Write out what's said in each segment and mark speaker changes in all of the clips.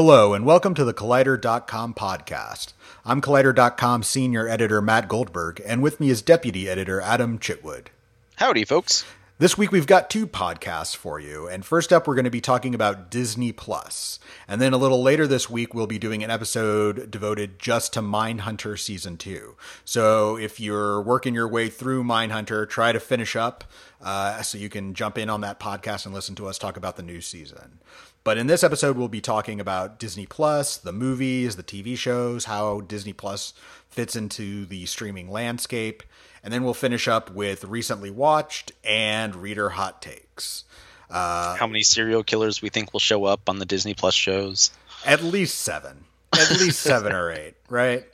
Speaker 1: Hello, and welcome to the Collider.com podcast. I'm Collider.com senior editor Matt Goldberg, and with me is deputy editor Adam Chitwood.
Speaker 2: Howdy, folks.
Speaker 1: This week we've got two podcasts for you, and first up we're going to be talking about Disney Plus. And then a little later this week we'll be doing an episode devoted just to Mindhunter season two. So if you're working your way through Mindhunter, try to finish up uh, so you can jump in on that podcast and listen to us talk about the new season. But in this episode, we'll be talking about Disney Plus, the movies, the TV shows, how Disney Plus fits into the streaming landscape, and then we'll finish up with recently watched and reader hot takes.
Speaker 2: Uh, how many serial killers we think will show up on the Disney Plus shows?
Speaker 1: At least seven. At least seven or eight, right?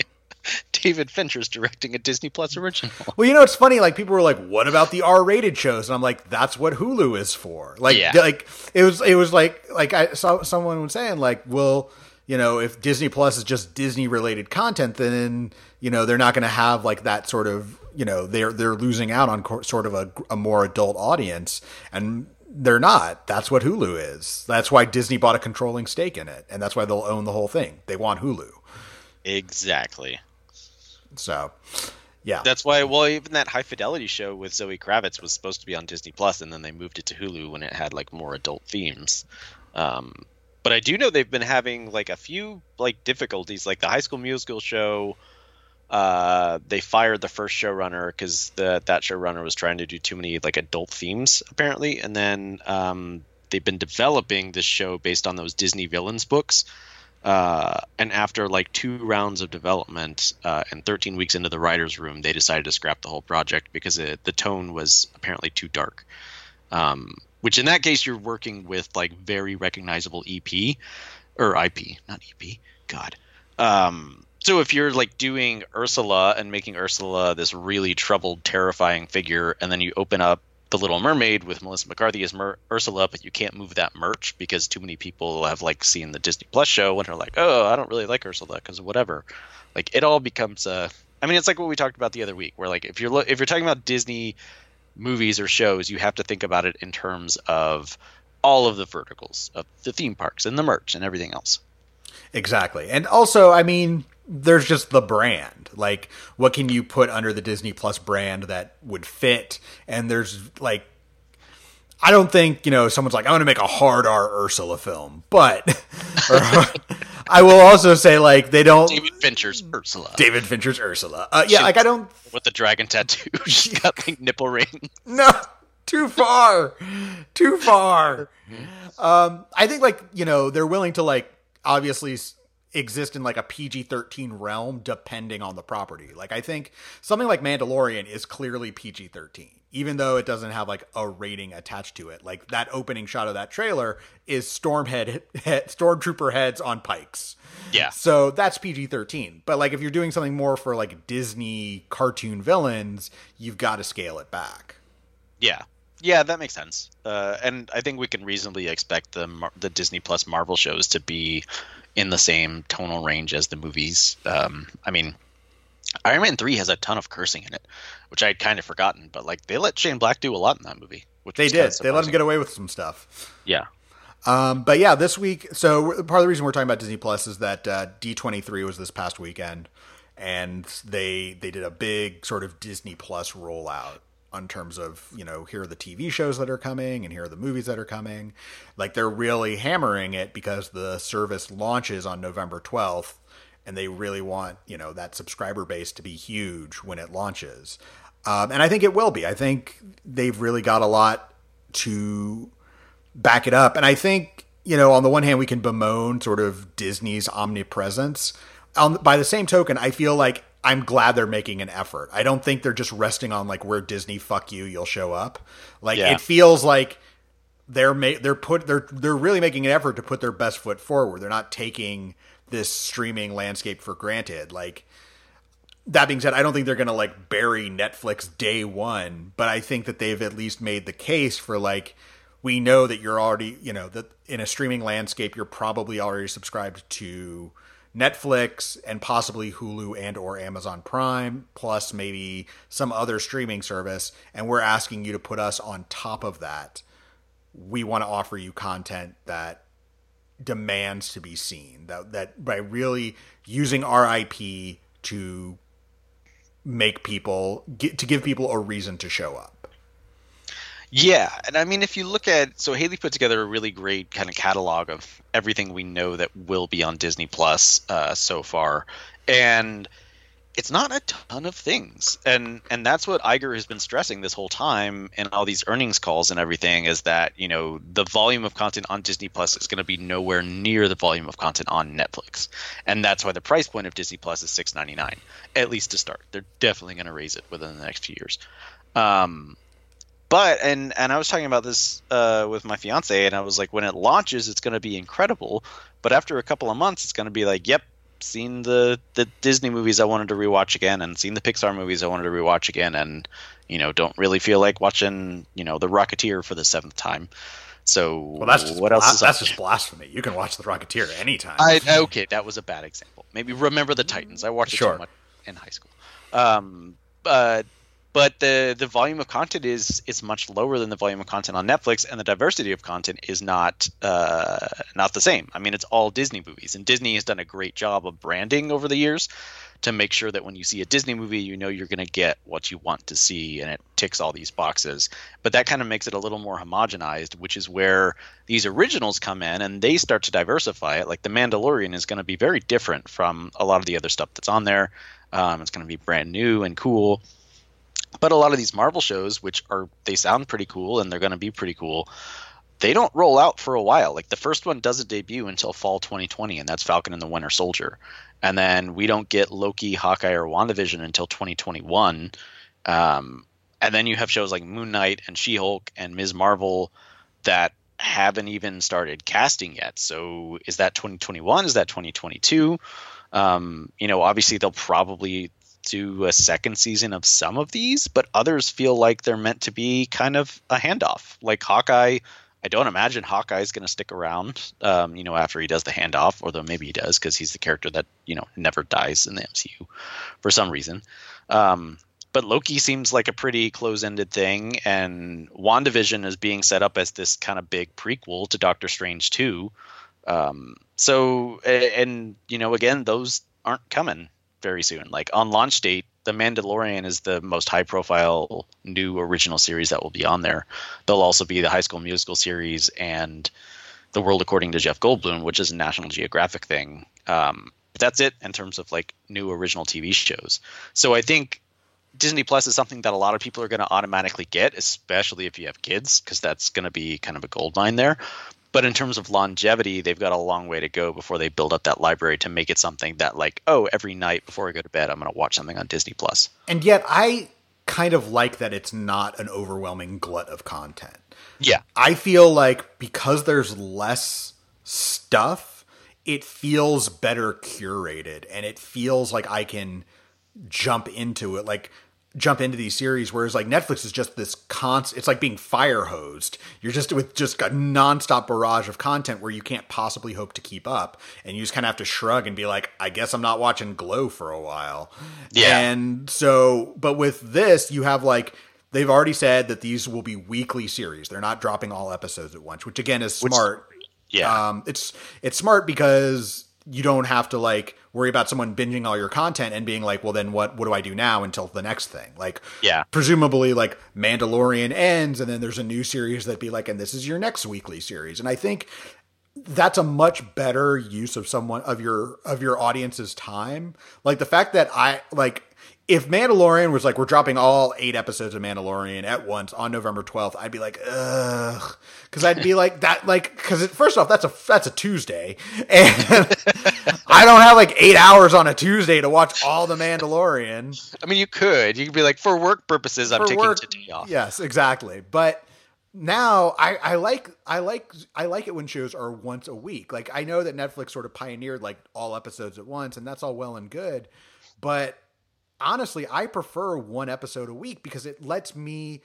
Speaker 2: David Fincher's directing a Disney Plus original.
Speaker 1: Well, you know, it's funny. Like people were like, "What about the R-rated shows?" And I'm like, "That's what Hulu is for." Like, yeah. like it was. It was like like I saw someone was saying like, "Well, you know, if Disney Plus is just Disney related content, then you know they're not going to have like that sort of you know they're they're losing out on co- sort of a, a more adult audience and." They're not. That's what Hulu is. That's why Disney bought a controlling stake in it, and that's why they'll own the whole thing. They want Hulu.
Speaker 2: Exactly.
Speaker 1: So, yeah.
Speaker 2: That's why. Well, even that high fidelity show with Zoe Kravitz was supposed to be on Disney Plus, and then they moved it to Hulu when it had like more adult themes. Um, but I do know they've been having like a few like difficulties, like the High School Musical show. Uh, they fired the first showrunner because that showrunner was trying to do too many like adult themes apparently, and then um, they've been developing this show based on those Disney villains books. Uh, and after like two rounds of development uh, and 13 weeks into the writer's room, they decided to scrap the whole project because it, the tone was apparently too dark. Um, which in that case, you're working with like very recognizable EP or IP, not EP. God. Um, so if you're like doing Ursula and making Ursula this really troubled, terrifying figure, and then you open up the Little Mermaid with Melissa McCarthy as Mer- Ursula, but you can't move that merch because too many people have like seen the Disney Plus show and are like, oh, I don't really like Ursula because whatever. Like it all becomes a. I mean, it's like what we talked about the other week, where like if you're lo- if you're talking about Disney movies or shows, you have to think about it in terms of all of the verticals of the theme parks and the merch and everything else.
Speaker 1: Exactly, and also, I mean, there's just the brand. Like, what can you put under the Disney Plus brand that would fit? And there's like, I don't think you know someone's like, I want to make a hard R Ursula film, but I will also say like they don't.
Speaker 2: David Fincher's Ursula.
Speaker 1: David Fincher's Ursula. Uh, yeah, like I don't.
Speaker 2: With the dragon tattoo, she's got like nipple ring.
Speaker 1: No, too far, too far. Um, I think like you know they're willing to like obviously exist in like a PG 13 realm depending on the property. Like, I think something like Mandalorian is clearly PG 13, even though it doesn't have like a rating attached to it. Like, that opening shot of that trailer is Stormhead, head, Stormtrooper heads on pikes.
Speaker 2: Yeah.
Speaker 1: So that's PG 13. But like, if you're doing something more for like Disney cartoon villains, you've got to scale it back.
Speaker 2: Yeah. Yeah, that makes sense. Uh, and I think we can reasonably expect the the Disney Plus Marvel shows to be in the same tonal range as the movies. Um, I mean, Iron Man three has a ton of cursing in it, which I had kind of forgotten. But like they let Shane Black do a lot in that movie. Which
Speaker 1: they did. They let him get away with some stuff.
Speaker 2: Yeah.
Speaker 1: Um, but yeah, this week. So part of the reason we're talking about Disney Plus is that uh, D twenty three was this past weekend, and they they did a big sort of Disney Plus rollout on terms of you know here are the TV shows that are coming and here are the movies that are coming. Like they're really hammering it because the service launches on November 12th and they really want you know that subscriber base to be huge when it launches. Um, and I think it will be. I think they've really got a lot to back it up. And I think you know on the one hand we can bemoan sort of Disney's omnipresence. On, by the same token, I feel like I'm glad they're making an effort. I don't think they're just resting on like where Disney fuck you, you'll show up. Like yeah. it feels like they're ma- they're put they're they're really making an effort to put their best foot forward. They're not taking this streaming landscape for granted. Like that being said, I don't think they're going to like bury Netflix day 1, but I think that they've at least made the case for like we know that you're already, you know, that in a streaming landscape you're probably already subscribed to Netflix and possibly Hulu and or Amazon Prime plus maybe some other streaming service and we're asking you to put us on top of that. We want to offer you content that demands to be seen. That that by really using our IP to make people get, to give people a reason to show up.
Speaker 2: Yeah, and I mean, if you look at so Haleigh put together a really great kind of catalog of everything we know that will be on Disney Plus uh, so far, and it's not a ton of things, and and that's what Iger has been stressing this whole time in all these earnings calls and everything is that you know the volume of content on Disney Plus is going to be nowhere near the volume of content on Netflix, and that's why the price point of Disney Plus is six ninety nine at least to start. They're definitely going to raise it within the next few years. Um, but and and I was talking about this uh, with my fiance, and I was like, when it launches, it's going to be incredible. But after a couple of months, it's going to be like, yep, seen the the Disney movies I wanted to rewatch again, and seen the Pixar movies I wanted to rewatch again, and you know, don't really feel like watching you know the Rocketeer for the seventh time. So
Speaker 1: well, that's just
Speaker 2: what
Speaker 1: bla-
Speaker 2: else is
Speaker 1: that's
Speaker 2: on?
Speaker 1: just blasphemy. You can watch the Rocketeer anytime.
Speaker 2: I okay, that was a bad example. Maybe remember the Titans. I watched it
Speaker 1: Sure.
Speaker 2: too much in high school. Um, but but the the volume of content is is much lower than the volume of content on Netflix, and the diversity of content is not uh, not the same. I mean, it's all Disney movies, and Disney has done a great job of branding over the years to make sure that when you see a Disney movie, you know you're going to get what you want to see, and it ticks all these boxes. But that kind of makes it a little more homogenized, which is where these originals come in and they start to diversify it. Like The Mandalorian is going to be very different from a lot of the other stuff that's on there. Um, it's going to be brand new and cool. But a lot of these Marvel shows, which are they sound pretty cool and they're going to be pretty cool, they don't roll out for a while. Like the first one doesn't debut until fall 2020, and that's Falcon and the Winter Soldier. And then we don't get Loki, Hawkeye, or WandaVision until 2021. Um, and then you have shows like Moon Knight and She Hulk and Ms. Marvel that haven't even started casting yet. So is that 2021? Is that 2022? Um, you know, obviously they'll probably do a second season of some of these, but others feel like they're meant to be kind of a handoff. Like Hawkeye, I don't imagine Hawkeye's going to stick around, um, you know, after he does the handoff, although maybe he does because he's the character that, you know, never dies in the MCU for some reason. Um, but Loki seems like a pretty close-ended thing, and WandaVision is being set up as this kind of big prequel to Doctor Strange 2. Um, so, and you know, again, those aren't coming very soon. Like on launch date, The Mandalorian is the most high-profile new original series that will be on there. There'll also be the High School Musical series and The World According to Jeff Goldblum, which is a National Geographic thing. Um, but that's it in terms of like new original TV shows. So I think Disney Plus is something that a lot of people are going to automatically get, especially if you have kids, because that's going to be kind of a gold mine there. But in terms of longevity, they've got a long way to go before they build up that library to make it something that, like, oh, every night before I go to bed, I'm going to watch something on Disney Plus.
Speaker 1: and yet, I kind of like that it's not an overwhelming glut of content.
Speaker 2: Yeah,
Speaker 1: I feel like because there's less stuff, it feels better curated and it feels like I can jump into it like jump into these series whereas like Netflix is just this const it's like being fire hosed. You're just with just a nonstop barrage of content where you can't possibly hope to keep up and you just kind of have to shrug and be like I guess I'm not watching Glow for a while.
Speaker 2: Yeah.
Speaker 1: And so but with this you have like they've already said that these will be weekly series. They're not dropping all episodes at once, which again is smart.
Speaker 2: yeah,
Speaker 1: Um, it's it's smart because you don't have to like worry about someone binging all your content and being like, well, then what what do I do now until the next thing? Like,
Speaker 2: Yeah.
Speaker 1: presumably like Mandalorian ends, and then there's a new series that be like, and this is your next weekly series. And I think that's a much better use of someone of your of your audience's time. Like the fact that I like if Mandalorian was like we're dropping all eight episodes of Mandalorian at once on November 12th, I'd be like ugh cuz I'd be like that like cuz first off that's a that's a Tuesday and I don't have like 8 hours on a Tuesday to watch all the Mandalorian
Speaker 2: I mean, you could. You could be like, for work purposes, I'm
Speaker 1: for
Speaker 2: taking
Speaker 1: work.
Speaker 2: today off.
Speaker 1: Yes, exactly. But now I, I like I like I like it when shows are once a week. Like I know that Netflix sort of pioneered like all episodes at once, and that's all well and good. But honestly, I prefer one episode a week because it lets me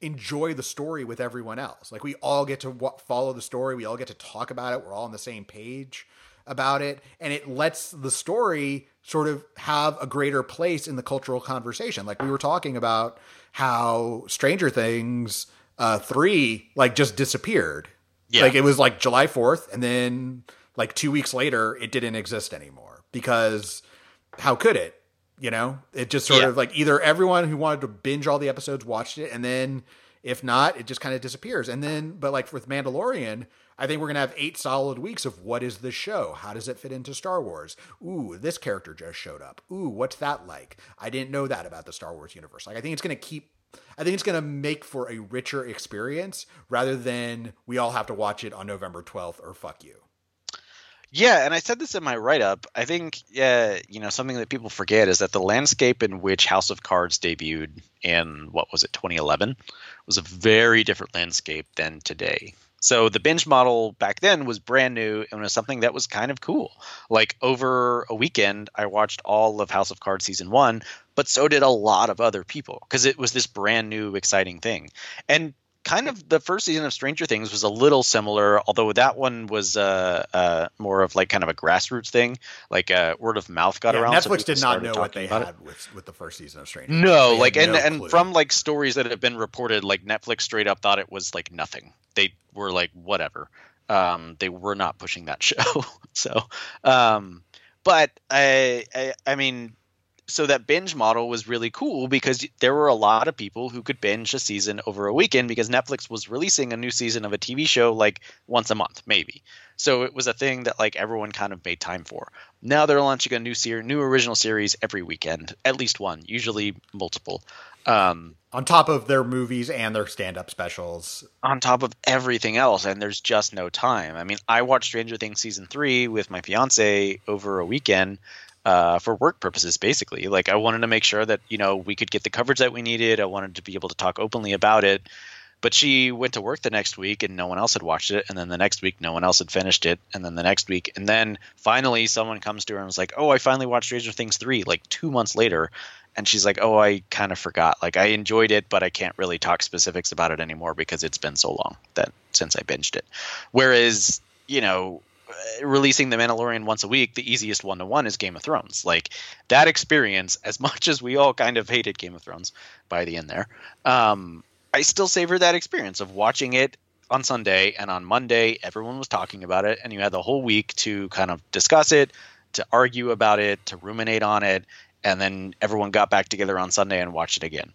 Speaker 1: enjoy the story with everyone else. Like we all get to wa follow the story, we all get to talk about it, we're all on the same page about it, and it lets the story sort of have a greater place in the cultural conversation. Like we were talking about how Stranger Things uh 3 like just disappeared Yeah. Like it was like July 4th and then like 2 weeks later it didn't exist anymore because how could it? You know, it just sort yeah. of like either everyone who wanted to binge all the episodes watched it and then if not, it just kind of disappears. And then but like with Mandalorian, I think we're going to have eight solid weeks of what is this show? How does it fit into Star Wars? Ooh, this character just showed up. Ooh, what's that like? I didn't know that about the Star Wars universe. Like, I think it's going to keep, I think it's going to make for a richer experience rather than we all have to watch it on November 12th or fuck you.
Speaker 2: Yeah, and I said this in my write up. I think, uh, you know, something that people forget is that the landscape in which House of Cards debuted in, what was it, 2011, was a very different landscape than today. So the binge model back then was brand new and was something that was kind of cool. Like over a weekend, I watched all of House of Cards season one, but so did a lot of other people because it was this brand new, exciting thing. And kind of the first season of Stranger Things was a little similar, although that one was uh, uh, more of like kind of a grassroots thing, like uh, word of mouth got
Speaker 1: yeah,
Speaker 2: around.
Speaker 1: Netflix so did not know what they had with, with the first season of Stranger.
Speaker 2: No, like and no and clue. from like stories that have been reported, like Netflix straight up thought it was like nothing. They were like whatever. Um, they were not pushing that show. so, um, but I, I, I mean, so that binge model was really cool because there were a lot of people who could binge a season over a weekend because Netflix was releasing a new season of a TV show like once a month, maybe. So it was a thing that like everyone kind of made time for. Now they're launching a new series, new original series every weekend, at least one, usually multiple. Um,
Speaker 1: on top of their movies and their stand-up specials,
Speaker 2: on top of everything else, and there's just no time. I mean, I watched Stranger Things season three with my fiance over a weekend uh, for work purposes, basically. Like I wanted to make sure that you know we could get the coverage that we needed. I wanted to be able to talk openly about it. But she went to work the next week and no one else had watched it. And then the next week, no one else had finished it. And then the next week, and then finally, someone comes to her and was like, "Oh, I finally watched Stranger Things three, like two months later." And she's like, "Oh, I kind of forgot. Like I enjoyed it, but I can't really talk specifics about it anymore because it's been so long that since I binged it." Whereas, you know, releasing the Mandalorian once a week, the easiest one to one is Game of Thrones. Like that experience, as much as we all kind of hated Game of Thrones by the end there, um, I still savor that experience of watching it on Sunday and on Monday everyone was talking about it and you had the whole week to kind of discuss it, to argue about it, to ruminate on it, and then everyone got back together on Sunday and watched it again.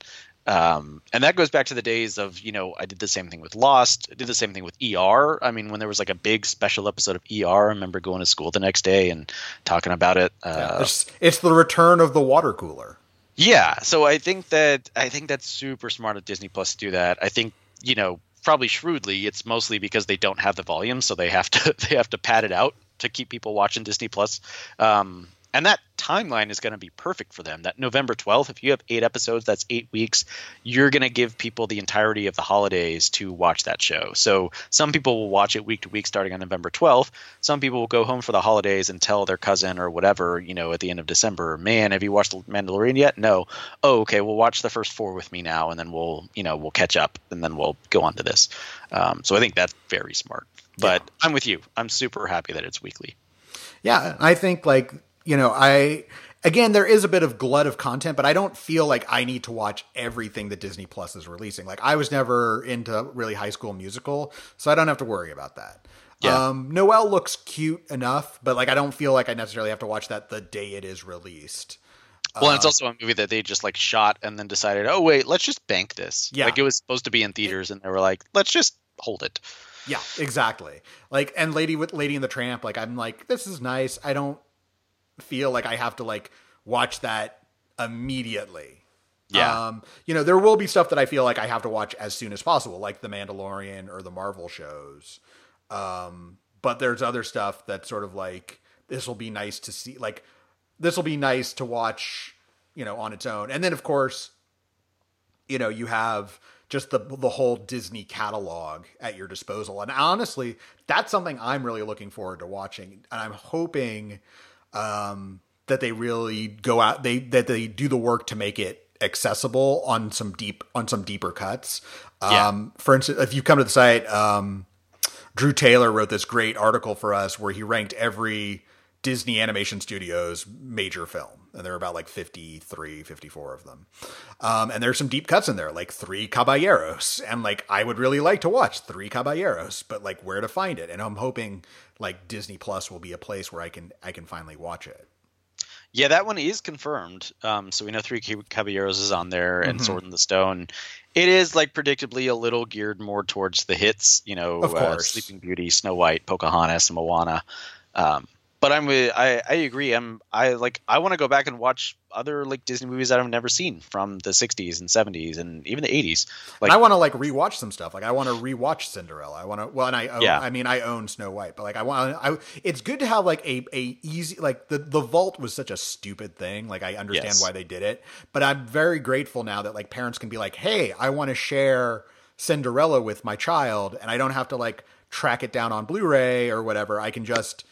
Speaker 2: Um, and that goes back to the days of, you know, I did the same thing with Lost. I did the same thing with ER. I mean, when there was like a big special episode of ER, I remember going to school the next day and talking about it. Uh,
Speaker 1: yeah, it's, it's the return of the water cooler.
Speaker 2: Yeah. So I think that, I think that's super smart of Disney Plus to do that. I think, you know, probably shrewdly, it's mostly because they don't have the volume. So they have to, they have to pad it out to keep people watching Disney Plus. Um, and that timeline is going to be perfect for them. That November 12th, if you have eight episodes, that's eight weeks. You're going to give people the entirety of the holidays to watch that show. So some people will watch it week to week starting on November 12th. Some people will go home for the holidays and tell their cousin or whatever, you know, at the end of December, man, have you watched The Mandalorian yet? No. Oh, okay. We'll watch the first four with me now, and then we'll, you know, we'll catch up, and then we'll go on to this. Um, so I think that's very smart. But yeah. I'm with you. I'm super happy that it's weekly.
Speaker 1: Yeah, I think like you know, I again there is a bit of glut of content, but I don't feel like I need to watch everything that Disney Plus is releasing. Like I was never into really High School Musical, so I don't have to worry about that. Yeah. Um, Noelle looks cute enough, but like I don't feel like I necessarily have to watch that the day it is released.
Speaker 2: Well, it's also a movie that they just like shot and then decided, oh wait, let's just bank this. Yeah. Like it was supposed to be in theaters, and they were like, let's just hold it.
Speaker 1: Yeah, exactly. Like and Lady with Lady and the Tramp, like I'm like, this is nice. I don't feel like I have to like watch that immediately.
Speaker 2: Yeah.
Speaker 1: Um, you know, there will be stuff that I feel like I have to watch as soon as possible, like The Mandalorian or the Marvel shows. Um, but there's other stuff that sort of like this will be nice to see like this will be nice to watch, you know, on its own. And then of course, you know, you have just the the whole Disney catalog at your disposal. And honestly, that's something I'm really looking forward to watching. And I'm hoping um, that they really go out they that they do the work to make it accessible on some deep on some deeper cuts. Yeah. Um, for instance, if you come to the site, um, Drew Taylor wrote this great article for us where he ranked every Disney Animation Studios major film. And there are about like 53, 54 of them. Um, and there's some deep cuts in there, like Three Caballeros. And like, I would really like to watch Three Caballeros, but like where to find it. And I'm hoping like Disney Plus will be a place where I can, I can finally watch it.
Speaker 2: Yeah, that one is confirmed. Um, so we know Three Caballeros is on there, and
Speaker 1: Mhm.
Speaker 2: Sword in the Stone. It is like predictably a little geared more towards the hits, you know, uh. Sleeping Beauty, Snow White, Pocahontas, and Moana. Um, but I'm with, I, I agree. I'm I like I want to go back and watch other like Disney movies that I've never seen from the 60s and 70s and even the 80s. Like
Speaker 1: and I want to like rewatch some stuff. Like I want to rewatch Cinderella. I want to. Well, and I own,
Speaker 2: Yeah.
Speaker 1: I mean, I own Snow White, but like I want. I. It's good to have like a a easy like the the vault was such a stupid thing. Like I understand
Speaker 2: Yes.
Speaker 1: why they did it, but I'm very grateful now that like parents can be like, hey, I want to share Cinderella with my child, and I don't have to like track it down on Blu-ray or whatever. I can just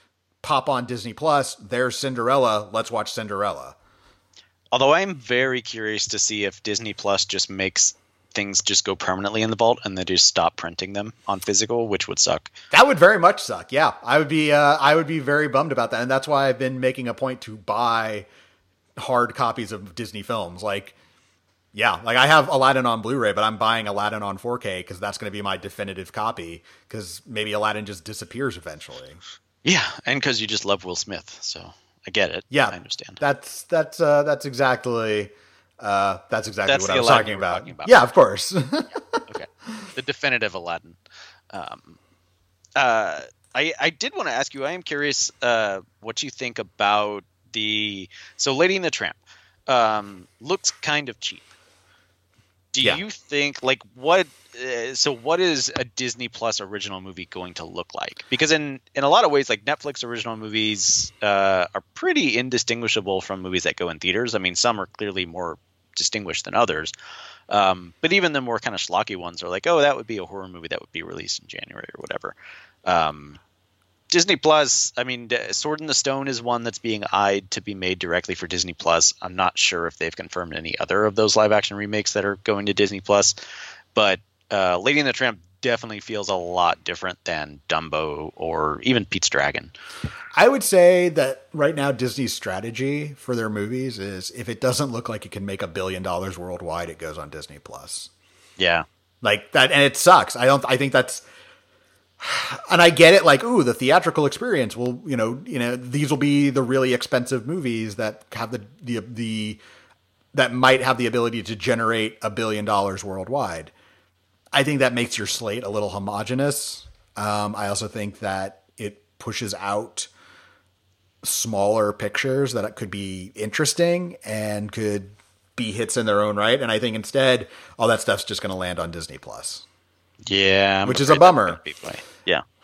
Speaker 1: pop on Disney Plus. There's Cinderella. Let's watch Cinderella.
Speaker 2: Although I'm very curious to see if Disney Plus just makes things just go permanently in the vault and they just stop printing them on physical, which would suck.
Speaker 1: That would very much suck. Yeah, I would be. Uh, I would be very bummed about that, and that's why I've been making a point to buy hard copies of Disney films. Like, yeah, like I have Aladdin on Blu-ray, but I'm buying Aladdin on 4K because that's going to be my definitive copy. Because maybe Aladdin just disappears eventually.
Speaker 2: Yeah, and because you just love Will Smith, so I get it.
Speaker 1: Yeah,
Speaker 2: I understand.
Speaker 1: That's that's uh, that's exactly uh, that's exactly
Speaker 2: That's
Speaker 1: what I was talking about.
Speaker 2: talking about.
Speaker 1: Yeah, of course.
Speaker 2: okay, the definitive Aladdin. Um, uh, I I did want to ask you. I am curious uh, what you think about the so Lady and the Tramp. Um, looks kind of cheap. Do
Speaker 1: Yeah.
Speaker 2: you think like what? Uh, so what is a Disney Plus original movie going to look like? Because in in a lot of ways, like Netflix original movies uh, are pretty indistinguishable from movies that go in theaters. I mean, some are clearly more distinguished than others. Um, but even the more kind of schlocky ones are like, oh, that would be a horror movie that would be released in January or whatever. Um, Disney Plus, I mean, Sword in the Stone is one that's being eyed to be made directly for Disney Plus. I'm not sure if they've confirmed any other of those live action remakes that are going to Disney Plus, but uh, Lady and the Tramp definitely feels a lot different than Dumbo or even Pete's Dragon.
Speaker 1: I would say that right now Disney's strategy for their movies is if it doesn't look like it can make a billion dollars worldwide, it goes on Disney Plus.
Speaker 2: Yeah,
Speaker 1: Like that, and it sucks. I don't. I think that's, and I get it. Like, ooh, the theatrical experience will, you know, you know, these will be the really expensive movies that have the the the that might have the ability to generate a billion dollars worldwide. I think that makes your slate a little homogenous. Um, I also think that it pushes out smaller pictures that could be interesting and could be hits in their own right. And I think instead, all that stuff's just going to land on Disney Plus.
Speaker 2: yeah, I'm
Speaker 1: Which is a bummer.
Speaker 2: Gonna be the way.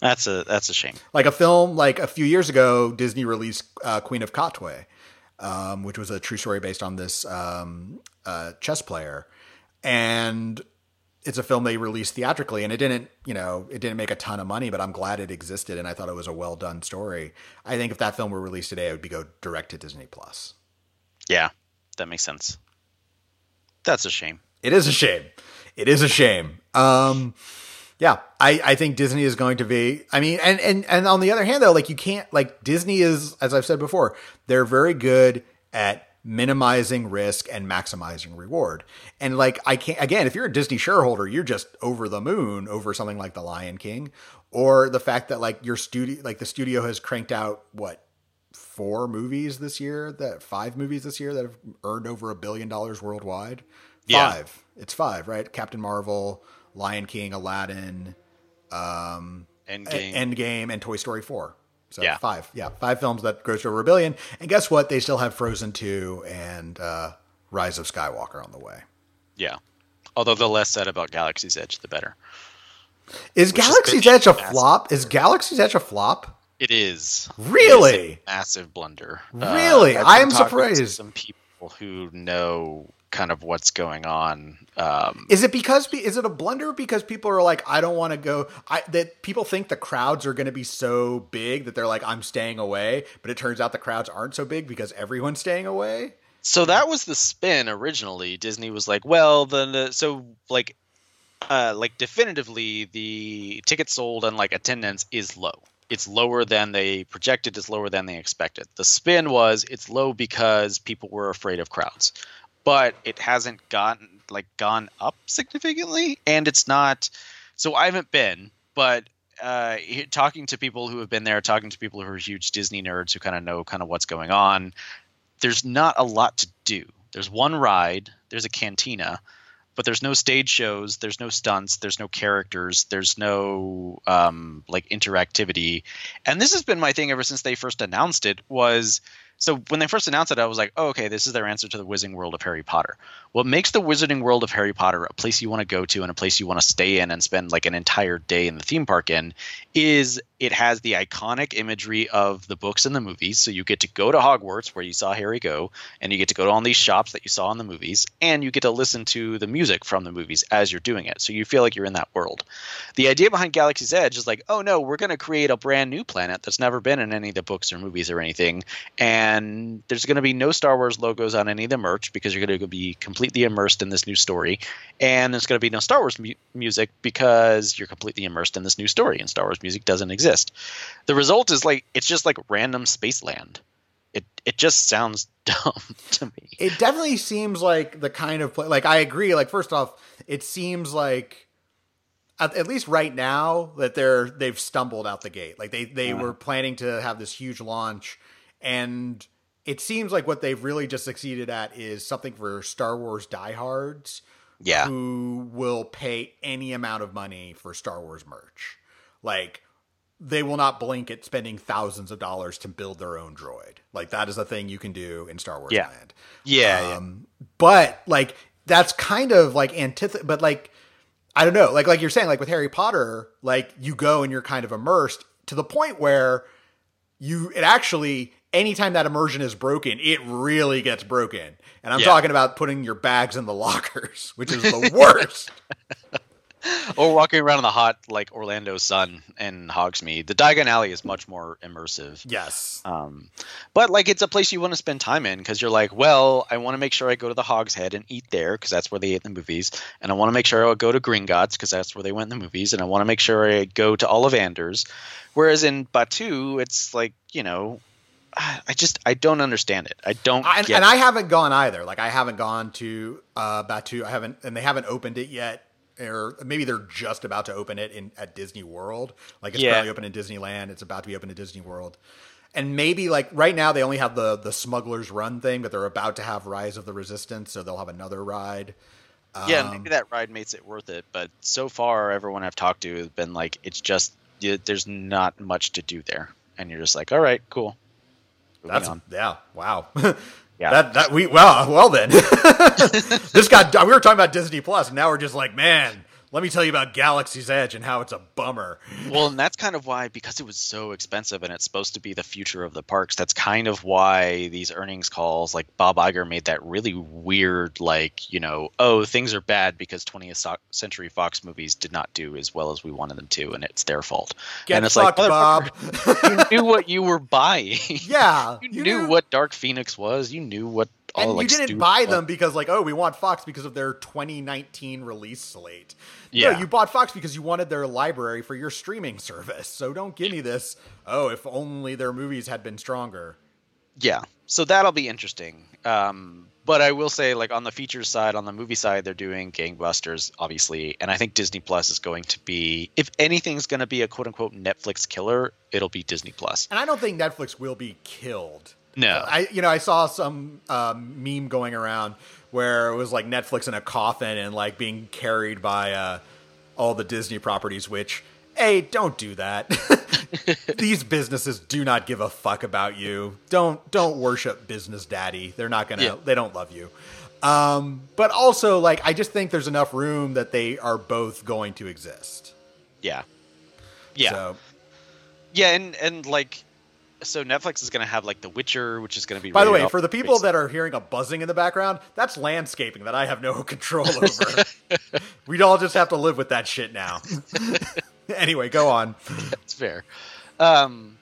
Speaker 2: Yeah, that's a that's a shame.
Speaker 1: Like a film, like a few years ago, Disney released uh, Queen of Katwe, um, which was a true story based on this um, uh, chess player, and it's a film they released theatrically, and it didn't, you know, it didn't make a ton of money, but I'm glad it existed, and I thought it was a well done story. I think if that film were released today, it would be go direct to Disney Plus.
Speaker 2: Yeah, that makes sense. That's a shame.
Speaker 1: It is a shame. It is a shame. Um, yeah, I, I think Disney is going to be. I mean, and and and on the other hand, though, like you can't like Disney is, as I've said before, they're very good at minimizing risk and maximizing reward. And like I can't again, if you're a Disney shareholder, you're just over the moon over something like The Lion King, or the fact that like your studio, like the studio has cranked out what four movies this year that five movies this year that have earned over a billion dollars worldwide.
Speaker 2: Yeah.
Speaker 1: Five. It's five, right? Captain Marvel, Lion King, Aladdin,
Speaker 2: Endgame.
Speaker 1: Endgame, and Toy Story 4. So
Speaker 2: Yeah.
Speaker 1: five. Yeah. Five films that grossed over a billion. And guess what? They still have Frozen 2 and uh, Rise of Skywalker on the way.
Speaker 2: yeah. Although the less said about Galaxy's Edge, the better.
Speaker 1: Is
Speaker 2: Which
Speaker 1: Galaxy's. Edge a
Speaker 2: Massive.
Speaker 1: flop? Is Galaxy's Edge a flop?
Speaker 2: It is
Speaker 1: Really?
Speaker 2: It is a massive blunder.
Speaker 1: Really?
Speaker 2: I've
Speaker 1: I am surprised.
Speaker 2: Some people who know kind of what's going on. Um,
Speaker 1: Is it because is it a blunder because people are like I don't want to go I that people think the crowds are going to be so big that they're like I'm staying away but it turns out the crowds aren't so big because everyone's staying away?
Speaker 2: so that was the spin originally. Disney was like, well, then the, so like, uh, like definitively the tickets sold and like attendance is low. it's lower than they projected, it's lower than they expected. The spin was it's low because people were afraid of crowds. But it hasn't gotten like gone up significantly and it's not so I haven't been, but uh, talking to people who have been there, talking to people who are huge Disney nerds who kind of know kind of what's going on, there's not a lot to do. There's one ride, there's a cantina, but there's no stage shows, there's no stunts, there's no characters, there's no um, like interactivity. And this has been my thing ever since they first announced it was so when they first announced it, I was like, oh, okay, this is their answer to the Wizarding World of Harry Potter. What makes the Wizarding World of Harry Potter a place you want to go to and a place you want to stay in and spend like an entire day in the theme park in is it has the iconic imagery of the books and the movies. So you get to go to Hogwarts where you saw Harry go, and you get to go to all these shops that you saw in the movies, and you get to listen to the music from the movies as you're doing it. So you feel like you're in that world. The idea behind Galaxy's Edge is like, oh no, we're going to create a brand new planet that's never been in any of the books or movies or anything, and there's going to be no Star Wars logos on any of the merch because you're going to be completely immersed in this new story, and there's going to be no Star Wars mu- music because you're completely immersed in this new story, and Star Wars music doesn't exist. The result is like it's just like random space land. It it just sounds dumb to me.
Speaker 1: It definitely seems like the kind of play. Like I agree. Like first off, it seems like at, least right now that they're they've stumbled out the gate. Like they they were planning to have this huge launch, and it seems like what they've really just succeeded at is something for Star Wars diehards.
Speaker 2: Yeah.
Speaker 1: Who will pay any amount of money for Star Wars merch. Like they will not blink at spending thousands of dollars to build their own droid. Like that is a thing you can do in Star Wars
Speaker 2: yeah.
Speaker 1: Land.
Speaker 2: Yeah,
Speaker 1: um, yeah. But like that's kind of like antith. But like I don't know. Like like you're saying, like with Harry Potter, like you go and you're kind of immersed to the point where you it actually anytime that immersion is broken, it really gets broken. And I'm yeah. talking about putting your bags in the lockers, which is the worst.
Speaker 2: or walking around in the hot like Orlando sun in Hogsmeade. The Diagon Alley is much more immersive.
Speaker 1: Yes.
Speaker 2: Um, but like it's a place you want to spend time in because you're like, well, I want to make sure I go to the Hog's Head and eat there because that's where they ate in the movies, and I want to make sure I go to Gringotts because that's where they went in the movies, and I want to make sure I go to Ollivanders. Whereas in Batuu, it's like you know I just I don't understand it. I don't.
Speaker 1: I, and, I haven't gone either. Like I haven't gone to uh, Batuu. I haven't, and they haven't opened it yet or maybe they're just about to open it in at Disney World. Like it's yeah. currently open in Disneyland. It's about to be open in Disney World. And maybe like right now they only have the the Smuggler's Run thing, but they're about to have Rise of the Resistance, so they'll have another ride.
Speaker 2: Yeah, um, maybe that ride makes it worth it. But so far, everyone I've talked to has been like, it's just there's not much to do there, and you're just like, all right, cool.
Speaker 1: That's on. yeah, wow. Yeah. That that we well well then. this got we were talking about Disney Plus, and now we're just like, man, let me tell you about Galaxy's Edge and how it's a bummer.
Speaker 2: Well, and that's kind of why, because it was so expensive and it's supposed to be the future of the parks, that's kind of why these earnings calls, like Bob Iger made that really weird, like, you know, oh, things are bad because 20th Century Fox movies did not do as well as we wanted them to, and it's their fault.
Speaker 1: Get
Speaker 2: and
Speaker 1: it's fucked, like, Bob.
Speaker 2: you knew what you were buying.
Speaker 1: Yeah.
Speaker 2: you, you knew, knew what Dark Phoenix was. You knew what
Speaker 1: and like, you didn't buy them because like oh we want Fox because of their 2019 release slate. Yeah, no, you bought Fox because you wanted their library for your streaming service. So don't give me this. Oh, if only their movies had been stronger.
Speaker 2: Yeah, so that'll be interesting. Um, but I will say, like on the features side, on the movie side, they're doing gangbusters, obviously, and I think Disney Plus is going to be, if anything's going to be a quote unquote Netflix killer, it'll be Disney Plus.
Speaker 1: And I don't think Netflix will be killed.
Speaker 2: No,
Speaker 1: I you know I saw some um, meme going around where it was like Netflix in a coffin and like being carried by uh, all the Disney properties. Which, hey, don't do that. These businesses do not give a fuck about you. Don't don't worship business daddy. They're not gonna. Yeah. They don't love you. Um, but also, like, I just think there's enough room that they are both going to exist.
Speaker 2: Yeah. Yeah. So. Yeah, and and like so Netflix is going to have like The Witcher, which is going to be.
Speaker 1: By the way, for the people that are hearing a buzzing in the background, that's landscaping that I have no control over. We'd all just have to live with that shit now. anyway, go on.
Speaker 2: That's fair. Um,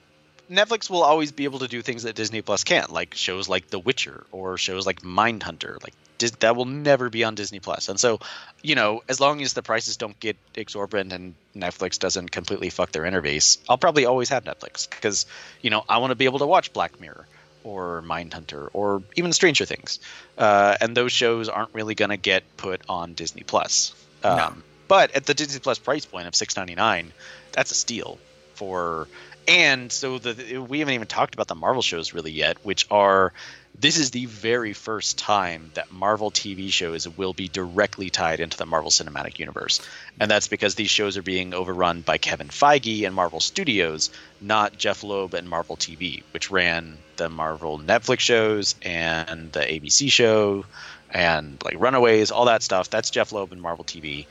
Speaker 2: Netflix will always be able to do things that Disney Plus can't, like shows like The Witcher or shows like Mindhunter. Like that will never be on Disney Plus. And so, you know, as long as the prices don't get exorbitant and Netflix doesn't completely fuck their interface, I'll probably always have Netflix because, you know, I want to be able to watch Black Mirror or Mindhunter or even Stranger Things. Uh, and those shows aren't really going to get put on Disney Plus. Um,
Speaker 1: No.
Speaker 2: But at the Disney Plus price point of six ninety nine, that's a steal for. And so the we haven't even talked about the Marvel shows really yet, which are this is the very first time that Marvel TV shows will be directly tied into the Marvel Cinematic Universe. And that's because these shows are being overrun by Kevin Feige and Marvel Studios, not Jeph Loeb and Marvel TV, which ran the Marvel Netflix shows and the ABC show and like Runaways, all that stuff. That's Jeph Loeb and Marvel TV.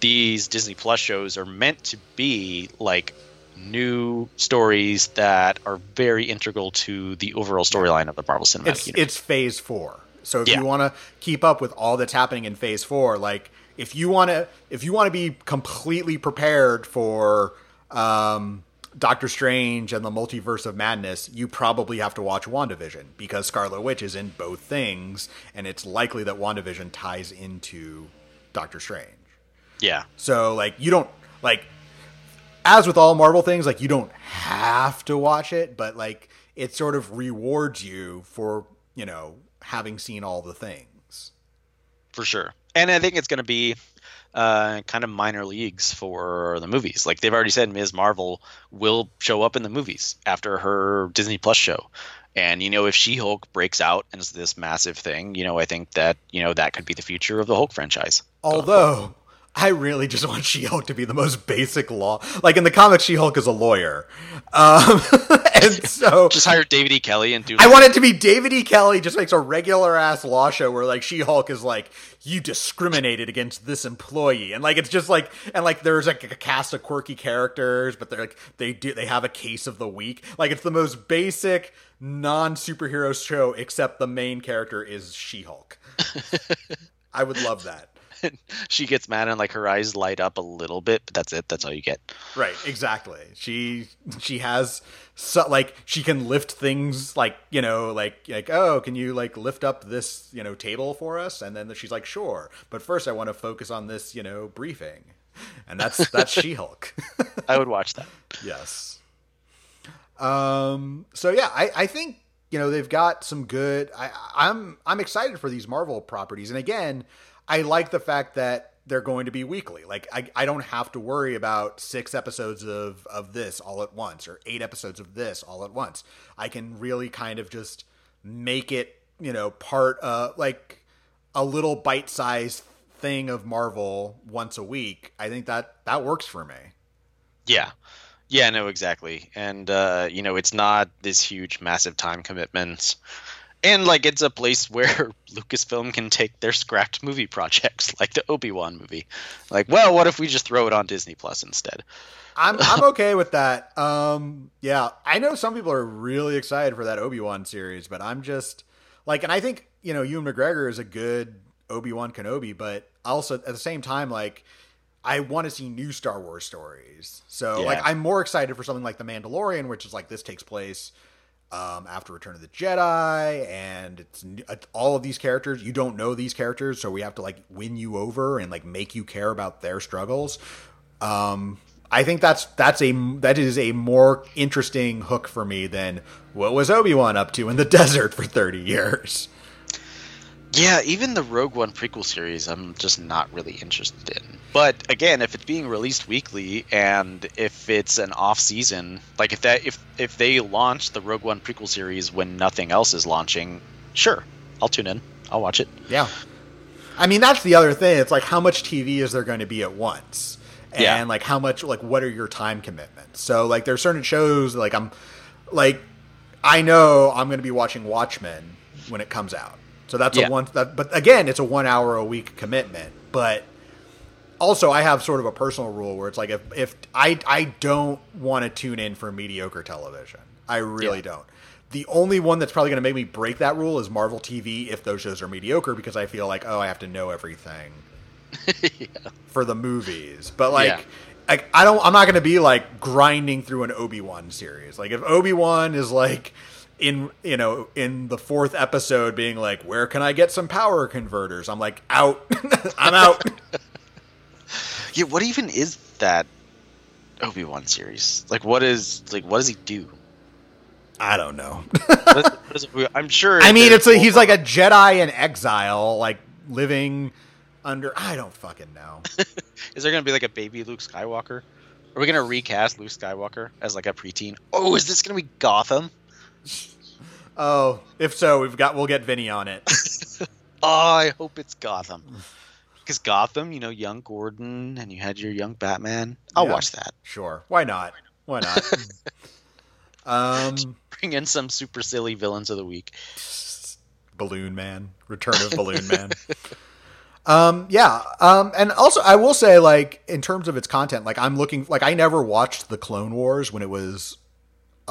Speaker 2: These Disney Plus shows are meant to be like new stories that are very integral to the overall storyline of the Marvel Cinematic
Speaker 1: it's
Speaker 2: Universe.
Speaker 1: it's phase four. So if
Speaker 2: Yeah.
Speaker 1: you want to keep up with all that's happening in phase four, like if you want to if you want to be completely prepared for um, Doctor Strange and the Multiverse of Madness, you probably have to watch WandaVision because Scarlet Witch is in both things, and it's likely that WandaVision ties into Doctor Strange.
Speaker 2: yeah,
Speaker 1: So like you don't like as with all Marvel things, like you don't have to watch it, but like it sort of rewards you for, you know, having seen all the things.
Speaker 2: for sure. And I think it's going to be uh, kind of minor leagues for the movies. Like they've already said, Ms. Marvel will show up in the movies after her Disney Plus show. And you know, if She-Hulk breaks out and is this massive thing, you know, I think that you know that could be the future of the Hulk franchise.
Speaker 1: Although I really just want She-Hulk to be the most basic law. Like in the comics, She-Hulk is a lawyer, um, and so
Speaker 2: Just hire David E. Kelley and do.
Speaker 1: I want it to be David E. Kelley just makes a regular ass law show where like She Hulk is like you discriminated against this employee and like it's just like and like there's like a cast of quirky characters but they're like they do they have a case of the week like it's the most basic non superhero show except the main character is She Hulk. I would love that.
Speaker 2: she gets mad and like her eyes light up a little bit, but that's it. That's all you get.
Speaker 1: Right, exactly. She she has so, like she can lift things like you know like like oh can you like lift up this you know table for us and then she's like sure but first I want to focus on this you know briefing and that's that's She Hulk.
Speaker 2: I would watch that.
Speaker 1: yes. Um. So yeah, I I think you know they've got some good. I I'm I'm excited for these Marvel properties, and again, I like the fact that they're going to be weekly. Like I I don't have to worry about six episodes of of this all at once or eight episodes of this all at once. I can really kind of just make it you know part uh like a little bite sized thing of Marvel once a week. I think that that works for me.
Speaker 2: Yeah. Yeah, no, exactly. And uh, you know, it's not this huge massive time commitment. And like it's a place where Lucasfilm can take their scrapped movie projects, like the Obi-Wan movie. Like, well, what if we just throw it on Disney Plus instead?
Speaker 1: I'm I'm okay with that. Um, yeah, I know some people are really excited for that Obi Wan series, but I'm just like, and I think you know, Ewan McGregor is a good Obi Wan Kenobi, but also at the same time, like, I want to see new Star Wars stories. So
Speaker 2: Yeah.
Speaker 1: like, I'm more excited for something like The Mandalorian, which is like this takes place. Um, after Return of the Jedi, and it's all of these characters. You don't know these characters, so we have to like win you over and like make you care about their struggles. Um, I think that's that's a that is a more interesting hook for me than what was Obi Wan up to in the desert for thirty years.
Speaker 2: Yeah, even the Rogue One prequel series, I'm just not really interested in. But again, if it's being released weekly and if it's an off season, like if that if if they launch the Rogue One prequel series when nothing else is launching, sure, I'll tune in. I'll watch it.
Speaker 1: Yeah, I mean that's the other thing. It's like how much TV is there going to be at once, and
Speaker 2: Yeah.
Speaker 1: like how much like what are your time commitments? So like there's certain shows like I'm like I know I'm going to be watching Watchmen when it comes out. So that's
Speaker 2: Yeah.
Speaker 1: a one. That, but again, it's a one hour a week commitment. But also, I have sort of a personal rule where it's like if if I I don't want to tune in for mediocre television. I really
Speaker 2: Yeah.
Speaker 1: don't. The only one that's probably going to make me break that rule is Marvel TV if those shows are mediocre because I feel like oh I have to know everything for the movies. But like
Speaker 2: Yeah.
Speaker 1: like I don't I'm not going to be like grinding through an Obi-Wan series. Like if Obi-Wan is like in you know in the fourth episode being like where can I get some power converters? I'm like out. I'm out.
Speaker 2: Yeah, what even is that Obi Wan series? Like, what is like what does he do?
Speaker 1: I don't know.
Speaker 2: What is- what is- I'm sure.
Speaker 1: I mean, it's a, he's like a Jedi in exile, like living under I don't fucking know.
Speaker 2: Is there gonna be like a baby Luke Skywalker? Are we gonna recast Luke Skywalker as like a preteen? Oh, is this gonna be Gotham?
Speaker 1: Oh, if so, we've got we'll get Vinny on it.
Speaker 2: Oh, I hope it's Gotham. Because Gotham, you know, young Gordon, and you had your young Batman. I'll
Speaker 1: Yeah.
Speaker 2: watch that.
Speaker 1: Sure, why not? Why not? um,
Speaker 2: Bring in some super silly villains of the week.
Speaker 1: Balloon Man, Return of Balloon Man. Um, yeah. Um, and also I will say, like, in terms of its content, like I'm looking, like I never watched the Clone Wars when it was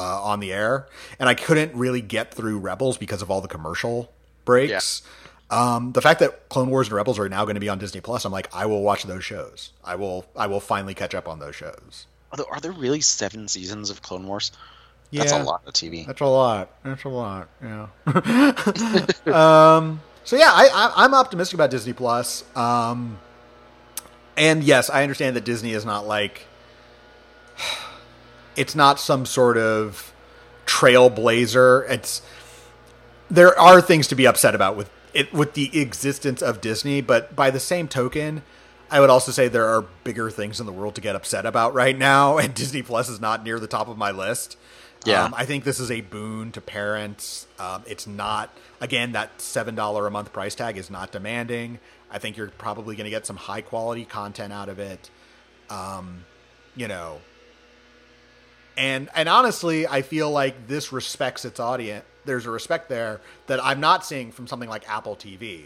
Speaker 1: uh, on the air, and I couldn't really get through Rebels because of all the commercial breaks. Um, the fact that Clone Wars and Rebels are now going to be on Disney Plus, I'm like, I will watch those shows. I will, I will finally catch up on those shows.
Speaker 2: Are there, are there really seven seasons of Clone Wars? That's a lot of TV.
Speaker 1: That's a lot. That's a lot. Yeah. um. So yeah, I, I I'm optimistic about Disney Plus. Um. And yes, I understand that Disney is not like. It's not some sort of trailblazer. It's there are things to be upset about with it with the existence of Disney, but by the same token, I would also say there are bigger things in the world to get upset about right now, and Disney Plus is not near the top of my list.
Speaker 2: Yeah.
Speaker 1: Um, I think this is a boon to parents. Um, it's not again that seven dollar a month price tag is not demanding. I think you're probably going to get some high quality content out of it. Um, you know, and and honestly, I feel like this respects its audience. There's a respect there that I'm not seeing from something like Apple TV,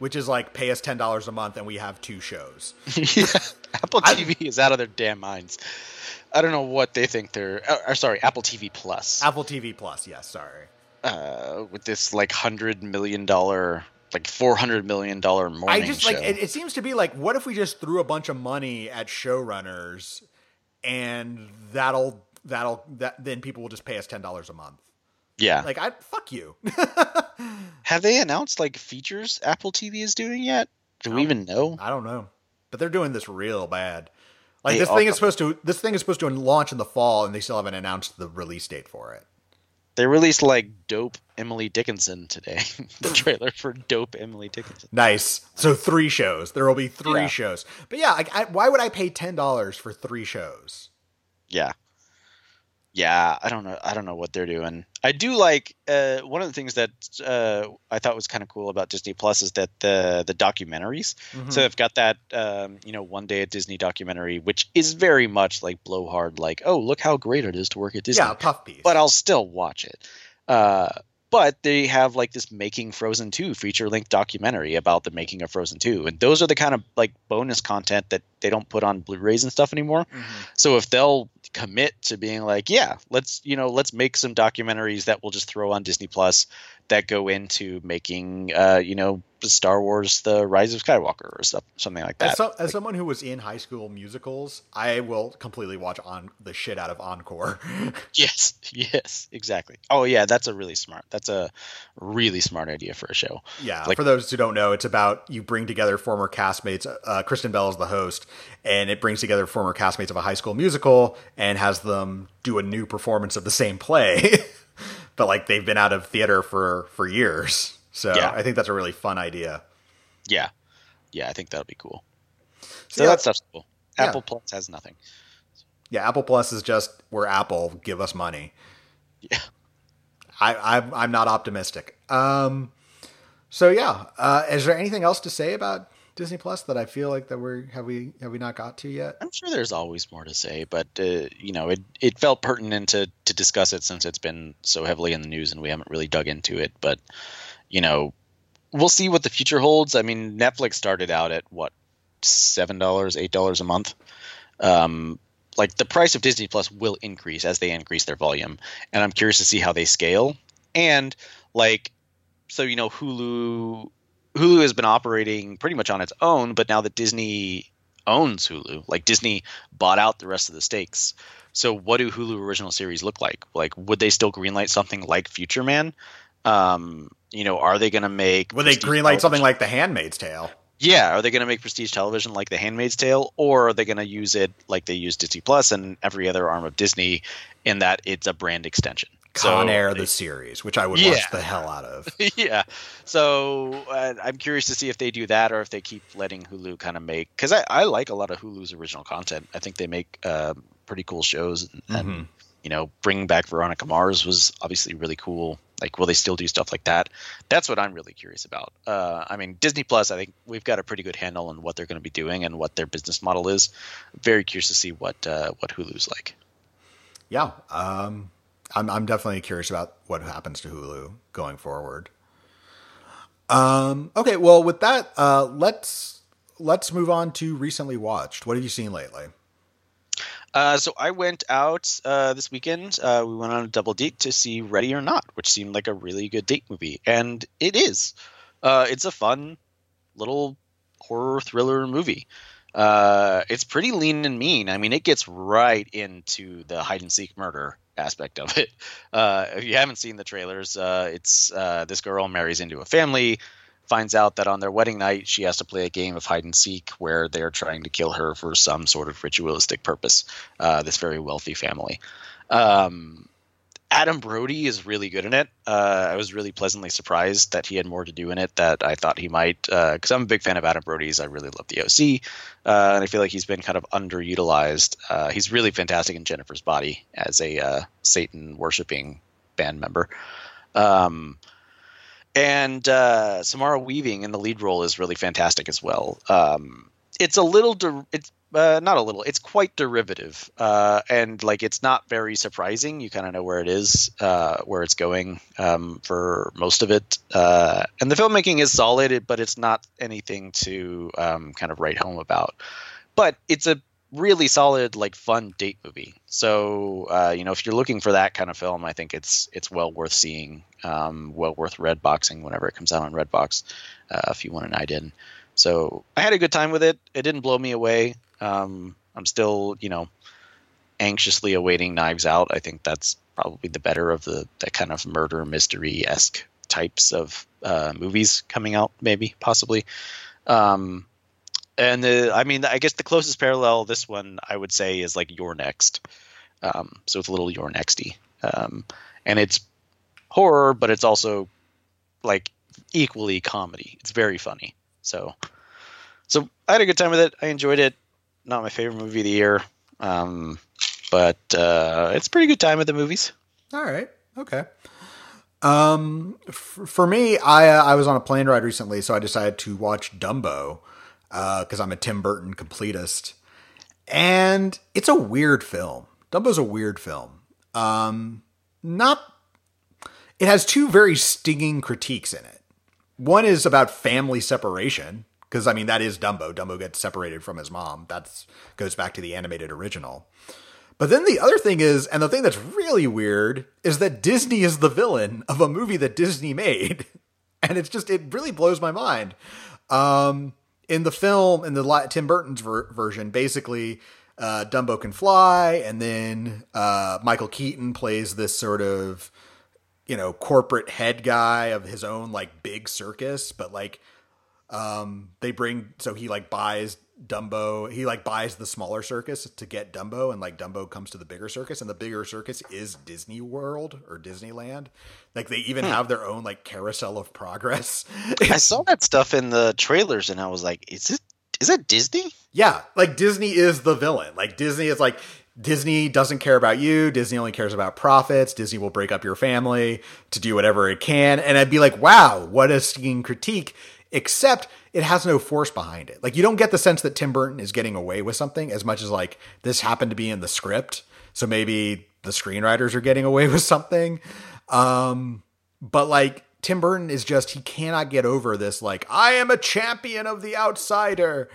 Speaker 1: which is like pay us ten dollars a month and we have two shows.
Speaker 2: yeah. Apple
Speaker 1: I-
Speaker 2: TV is out of their damn minds. I don't know what they think they're. Uh, or sorry, Apple TV Plus.
Speaker 1: Apple TV Plus, yes, sorry.
Speaker 2: uh, with this like hundred million dollar, like four hundred million dollar morning
Speaker 1: I just
Speaker 2: show.
Speaker 1: like it, it seems to be like what if we just threw a bunch of money at showrunners and that'll that'll that then people will just pay us ten dollars a month.
Speaker 2: yeah.
Speaker 1: Like I fuck you.
Speaker 2: Have they announced like features Apple TV is doing yet? Do we even know?
Speaker 1: I don't know, but they're doing this real bad. Like
Speaker 2: They
Speaker 1: this thing is supposed to this thing is supposed to launch in the fall, and they still haven't announced the release date for it.
Speaker 2: They released like dope Emily Dickinson today. the trailer for dope Emily Dickinson.
Speaker 1: Nice. So three shows. There will be three
Speaker 2: Yeah.
Speaker 1: shows. But yeah, like, I, why would I pay ten dollars for three shows?
Speaker 2: Yeah. Yeah, I don't know. I don't know what they're doing. I do like uh, one of the things that uh, I thought was kind of cool about Disney Plus is that the the documentaries.
Speaker 1: Mm-hmm.
Speaker 2: So they've got that um, you know one day at Disney documentary, which is very much like blowhard, like oh look how great it is to work at Disney.
Speaker 1: yeah, puff piece.
Speaker 2: but I'll still watch it. Uh, but they have like this making Frozen 2 feature length documentary about the making of Frozen 2. And those are the kind of like bonus content that they don't put on Blu-rays and stuff anymore.
Speaker 1: Mhm.
Speaker 2: So if they'll commit to being like, yeah, let's, you know, let's make some documentaries that we'll just throw on Disney Plus that go into making uh, you know, Star Wars The Rise of Skywalker or stuff something like that.
Speaker 1: As, so, as someone who was in high school musicals, I will completely watch on the shit out of Encore.
Speaker 2: Yes, yes, exactly. Oh yeah, that's a really smart. That's a really smart idea for a show.
Speaker 1: yeah,
Speaker 2: Like-
Speaker 1: for those who don't know, it's about you bring together former castmates. Uh, Kristen Bell is the host, and it brings together former castmates of a high school musical and has them do a new performance of the same play. but like they've been out of theater for for years, so
Speaker 2: Yeah.
Speaker 1: I think that's a really fun idea.
Speaker 2: Yeah, yeah, I think that'll be cool. So
Speaker 1: Yeah.
Speaker 2: that stuff's cool.
Speaker 1: Yeah.
Speaker 2: Apple Plus has nothing.
Speaker 1: Yeah, Apple Plus is just we're Apple, give us money.
Speaker 2: Yeah.
Speaker 1: I, I'm I'm not optimistic. Um, so yeah, uh, is there anything else to say about Disney Plus that I feel like that we're have we have we not got to yet?
Speaker 2: I'm sure there's always more to say, but uh, you know, it it felt pertinent to to discuss it since it's been so heavily in the news and we haven't really dug into it. But you know, we'll see what the future holds. I mean, Netflix started out at what seven dollars, eight dollars a month. Um, like the price of Disney Plus will increase as they increase their volume, and I'm curious to see how they scale. And like, so you know, Hulu Hulu has been operating pretty much on its own, but now that Disney owns Hulu. Like Disney bought out the rest of the stakes. So what do Hulu original series look like? Like would they still greenlight something like Future Man? Um, you know, are they going to make
Speaker 1: Would they greenlight something like The Handmaid's Tale?
Speaker 2: Yeah, are they going to make prestige television like The Handmaid's Tale, or are they going to use it like they use Disney Plus and every other arm of Disney, in that it's a brand extension?
Speaker 1: Con so, Air, the series, which I would yeah. watch the hell out of.
Speaker 2: yeah. So uh, I'm curious to see if they do that or if they keep letting Hulu kind of make because I, I like a lot of Hulu's original content. I think they make uh, pretty cool shows and, mm-hmm. and you know bringing back Veronica Mars was obviously really cool. Like, will they still do stuff like that? That's what I'm really curious about. Uh, I mean, Disney Plus. I think we've got a pretty good handle on what they're going to be doing and what their business model is. Very curious to see what uh, what Hulu's like.
Speaker 1: Yeah. Um I'm I'm definitely curious about what happens to Hulu going forward. Um, okay, well, with that, uh, let's let's move on to recently watched. What have you seen lately?
Speaker 2: Uh, so I went out uh, this weekend. Uh, we went on a double date to see Ready or Not, which seemed like a really good date movie, and it is. Uh, it's a fun little horror thriller movie. Uh, it's pretty lean and mean. I mean, it gets right into the hide and seek murder aspect of it. Uh, if you haven't seen the trailers, uh, it's uh, this girl marries into a family, finds out that on their wedding night she has to play a game of hide and seek where they're trying to kill her for some sort of ritualistic purpose. Uh, this very wealthy family. Um, Adam Brody is really good in it. Uh, I was really pleasantly surprised that he had more to do in it that I thought he might. Because uh, I'm a big fan of Adam Brody's. I really love the OC, uh, and I feel like he's been kind of underutilized. Uh, he's really fantastic in Jennifer's Body as a uh, Satan worshiping band member. Um, and uh, Samara Weaving in the lead role is really fantastic as well. Um, it's a little it's uh, not a little. It's quite derivative uh, and like it's not very surprising. You kind of know where it is uh, where it's going um, for most of it. Uh, and the filmmaking is solid but it's not anything to um, kind of write home about. But it's a really solid like fun date movie. So uh, you know if you're looking for that kind of film i think it's it's well worth seeing um, well worth red boxing whenever it comes out on redbox uh, if you want a night in. So I had a good time with it. It didn't blow me away. Um, I'm still, you know, anxiously awaiting Knives Out. I think that's probably the better of the, the kind of murder mystery esque types of uh, movies coming out, maybe possibly. Um, and the, I mean, I guess the closest parallel this one I would say is like You're Next. Um, so it's a little You're Nexty, um, and it's horror, but it's also like equally comedy. It's very funny. So, so I had a good time with it. I enjoyed it. Not my favorite movie of the year, um, but uh, it's a pretty good time at the movies.
Speaker 1: All right. Okay. Um, f- for me, I uh, I was on a plane ride recently, so I decided to watch Dumbo because uh, I'm a Tim Burton completist, and it's a weird film. Dumbo's a weird film. Um, not. It has two very stinging critiques in it. One is about family separation because I mean that is Dumbo. Dumbo gets separated from his mom. That goes back to the animated original. But then the other thing is, and the thing that's really weird is that Disney is the villain of a movie that Disney made, and it's just it really blows my mind. Um, in the film, in the Tim Burton's ver- version, basically uh, Dumbo can fly, and then uh, Michael Keaton plays this sort of you know, corporate head guy of his own like big circus, but like um they bring so he like buys Dumbo, he like buys the smaller circus to get Dumbo and like Dumbo comes to the bigger circus and the bigger circus is Disney World or Disneyland. Like they even hmm. have their own like carousel of progress.
Speaker 2: I saw that stuff in the trailers and I was like, is it is that Disney?
Speaker 1: Yeah, like Disney is the villain. Like Disney is like Disney doesn't care about you. Disney only cares about profits. Disney will break up your family to do whatever it can. And I'd be like, wow, what a stinging critique. Except it has no force behind it. Like you don't get the sense that Tim Burton is getting away with something as much as like this happened to be in the script. So maybe the screenwriters are getting away with something. Um, but like Tim Burton is just he cannot get over this like I am a champion of the outsider,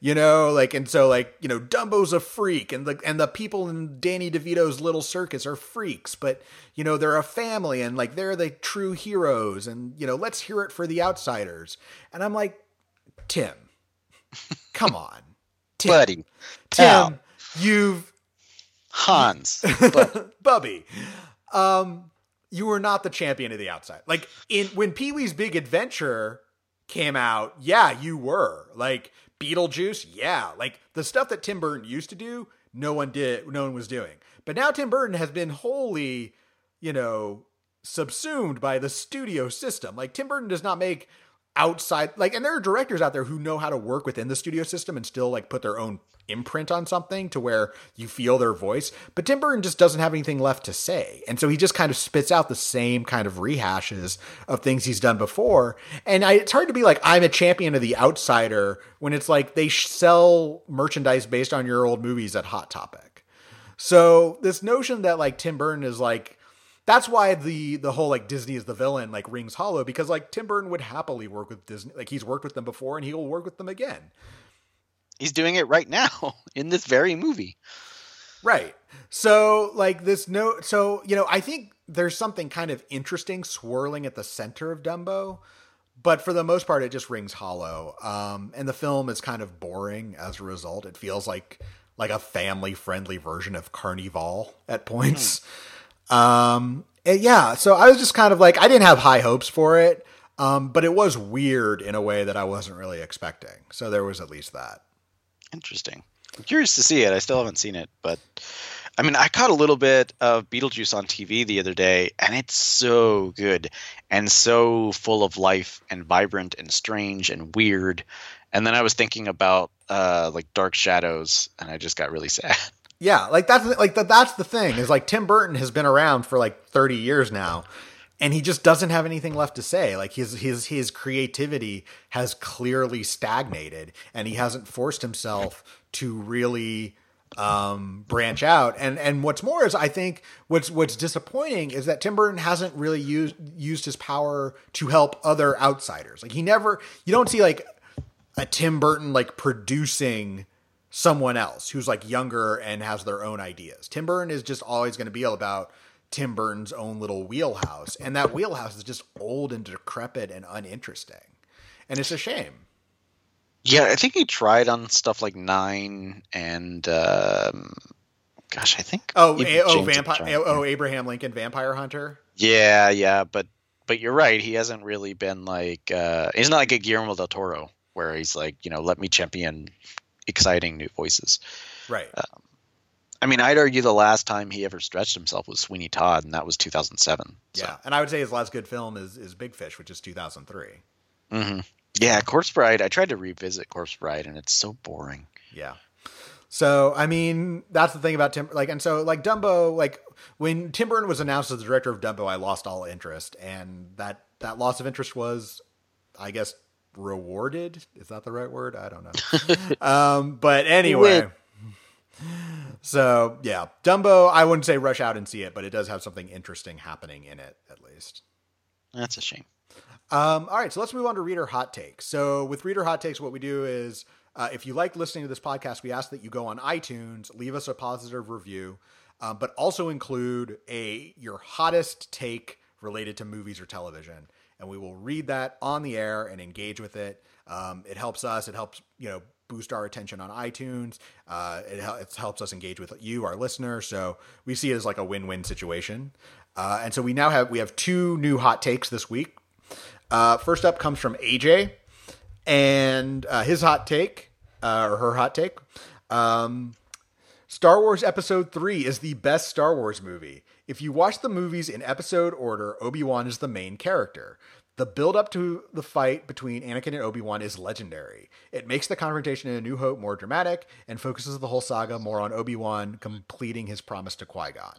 Speaker 1: you know, like and so like you know Dumbo's a freak and the and the people in Danny DeVito's Little Circus are freaks, but you know they're a family and like they're the true heroes and you know let's hear it for the outsiders and I'm like Tim, come on, Tim,
Speaker 2: buddy,
Speaker 1: Tim, you've
Speaker 2: Hans. But
Speaker 1: Bubby, um, you were not the champion of the outside. Like in when Pee Wee's Big Adventure came out, yeah, you were. Like Beetlejuice, yeah. Like the stuff that Tim Burton used to do, no one did, no one was doing. But now Tim Burton has been wholly, you know, subsumed by the studio system. Like Tim Burton does not make outside like and there are directors out there who know how to work within the studio system and still like put their own imprint on something to where you feel their voice but tim burton just doesn't have anything left to say. And so he just kind of spits out the same kind of rehashes of things he's done before. And I, it's hard to be like i'm a champion of the outsider when it's like they sell merchandise based on your old movies at hot topic. So this notion that like tim burton is like that's why the the whole like Disney is the villain like rings hollow because like Tim Burton would happily work with Disney like he's worked with them before and he will work with them again.
Speaker 2: He's doing it right now in this very movie.
Speaker 1: Right. So like this note so you know I think there's something kind of interesting swirling at the center of Dumbo but for the most part it just rings hollow um and the film is kind of boring as a result it feels like like a family friendly version of Carnival at points. Mm. Um, yeah, so I was just kind of like, I didn't have high hopes for it, um, but it was weird in a way that I wasn't really expecting. So there was at least that.
Speaker 2: Interesting. I'm curious to see it. I still haven't seen it, but I mean, I caught a little bit of Beetlejuice on TV the other day, and it's so good and so full of life and vibrant and strange and weird. And then I was thinking about uh, like Dark Shadows, and I just got really sad.
Speaker 1: Yeah, like that's like the, that's the thing is like Tim Burton has been around for like 30 years now and he just doesn't have anything left to say. Like his his his creativity has clearly stagnated and he hasn't forced himself to really um, branch out. And and what's more is I think what's what's disappointing is that Tim Burton hasn't really used used his power to help other outsiders. Like he never you don't see like a Tim Burton like producing someone else who's like younger and has their own ideas. Tim Burton is just always going to be all about Tim Burton's own little wheelhouse, and that wheelhouse is just old and decrepit and uninteresting, and it's a shame.
Speaker 2: Yeah, I think he tried on stuff like Nine and um, gosh, I think
Speaker 1: oh a- oh vampire oh Abraham Lincoln Vampire Hunter.
Speaker 2: Yeah, yeah, but but you're right. He hasn't really been like uh, he's not like a Guillermo del Toro where he's like you know let me champion exciting new voices.
Speaker 1: Right. Um,
Speaker 2: I mean, I'd argue the last time he ever stretched himself was Sweeney Todd, and that was 2007.
Speaker 1: So. Yeah, and I would say his last good film is is Big Fish, which is 2003.
Speaker 2: Mm-hmm. Yeah, Corpse Bride. I tried to revisit Corpse Bride, and it's so boring.
Speaker 1: Yeah. So I mean, that's the thing about Tim. Like, and so like Dumbo, like when Tim Burton was announced as the director of Dumbo, I lost all interest, and that that loss of interest was, I guess, rewarded. Is that the right word? I don't know. um, but anyway. So yeah, Dumbo. I wouldn't say rush out and see it, but it does have something interesting happening in it, at least.
Speaker 2: That's a shame.
Speaker 1: Um, all right, so let's move on to reader hot takes. So with reader hot takes, what we do is, uh, if you like listening to this podcast, we ask that you go on iTunes, leave us a positive review, um, but also include a your hottest take related to movies or television and we will read that on the air and engage with it. Um, it helps us. It helps you know boost our attention on iTunes. Uh, it, it, helps us engage with you, our listener. So we see it as like a win-win situation. Uh, and so we now have we have two new hot takes this week. Uh, first up comes from AJ, and uh, his hot take uh, or her hot take. Um, Star Wars Episode 3 is the best Star Wars movie. If you watch the movies in episode order, Obi Wan is the main character. The build up to the fight between Anakin and Obi Wan is legendary. It makes the confrontation in A New Hope more dramatic and focuses the whole saga more on Obi Wan completing his promise to Qui Gon.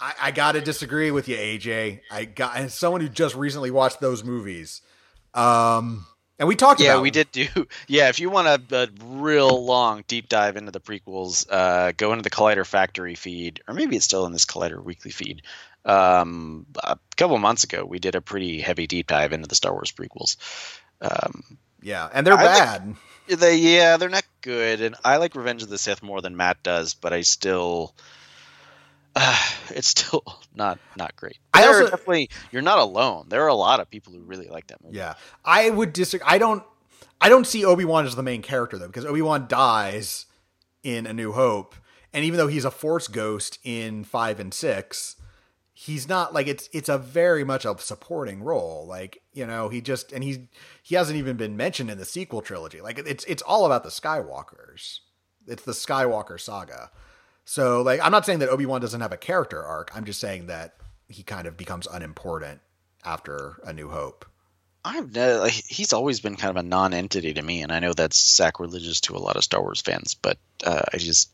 Speaker 1: I, I gotta disagree with you, AJ. I got as someone who just recently watched those movies. Um, and we talked
Speaker 2: yeah,
Speaker 1: about.
Speaker 2: Yeah, we did do. Yeah, if you want a, a real long deep dive into the prequels, uh, go into the Collider Factory feed, or maybe it's still in this Collider Weekly feed. Um, a couple months ago, we did a pretty heavy deep dive into the Star Wars prequels. Um,
Speaker 1: yeah, and they're I bad.
Speaker 2: Like, they yeah, they're not good, and I like Revenge of the Sith more than Matt does, but I still uh, it's still not not great. I also, definitely you're not alone. There are a lot of people who really like that movie.
Speaker 1: Yeah, I would disagree. I don't. I don't see Obi Wan as the main character though, because Obi Wan dies in A New Hope, and even though he's a Force ghost in five and six, he's not like it's it's a very much a supporting role. Like you know, he just and he he hasn't even been mentioned in the sequel trilogy. Like it's it's all about the Skywalkers. It's the Skywalker saga. So like I'm not saying that Obi Wan doesn't have a character arc. I'm just saying that he kind of becomes unimportant after A New Hope.
Speaker 2: I've like, he's always been kind of a non-entity to me, and I know that's sacrilegious to a lot of Star Wars fans, but uh, I just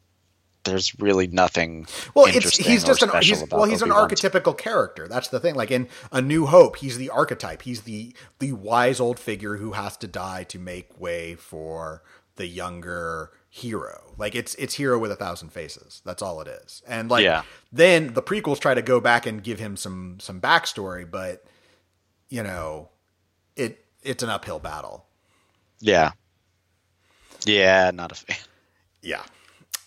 Speaker 2: there's really nothing.
Speaker 1: Well, it's he's just an he's, well he's Obi-Wan. an archetypical character. That's the thing. Like in A New Hope, he's the archetype. He's the the wise old figure who has to die to make way for the younger hero. Like it's it's hero with a thousand faces. That's all it is. And like yeah. then the prequels try to go back and give him some some backstory, but you know, it it's an uphill battle.
Speaker 2: Yeah. Yeah, not a fan.
Speaker 1: Yeah.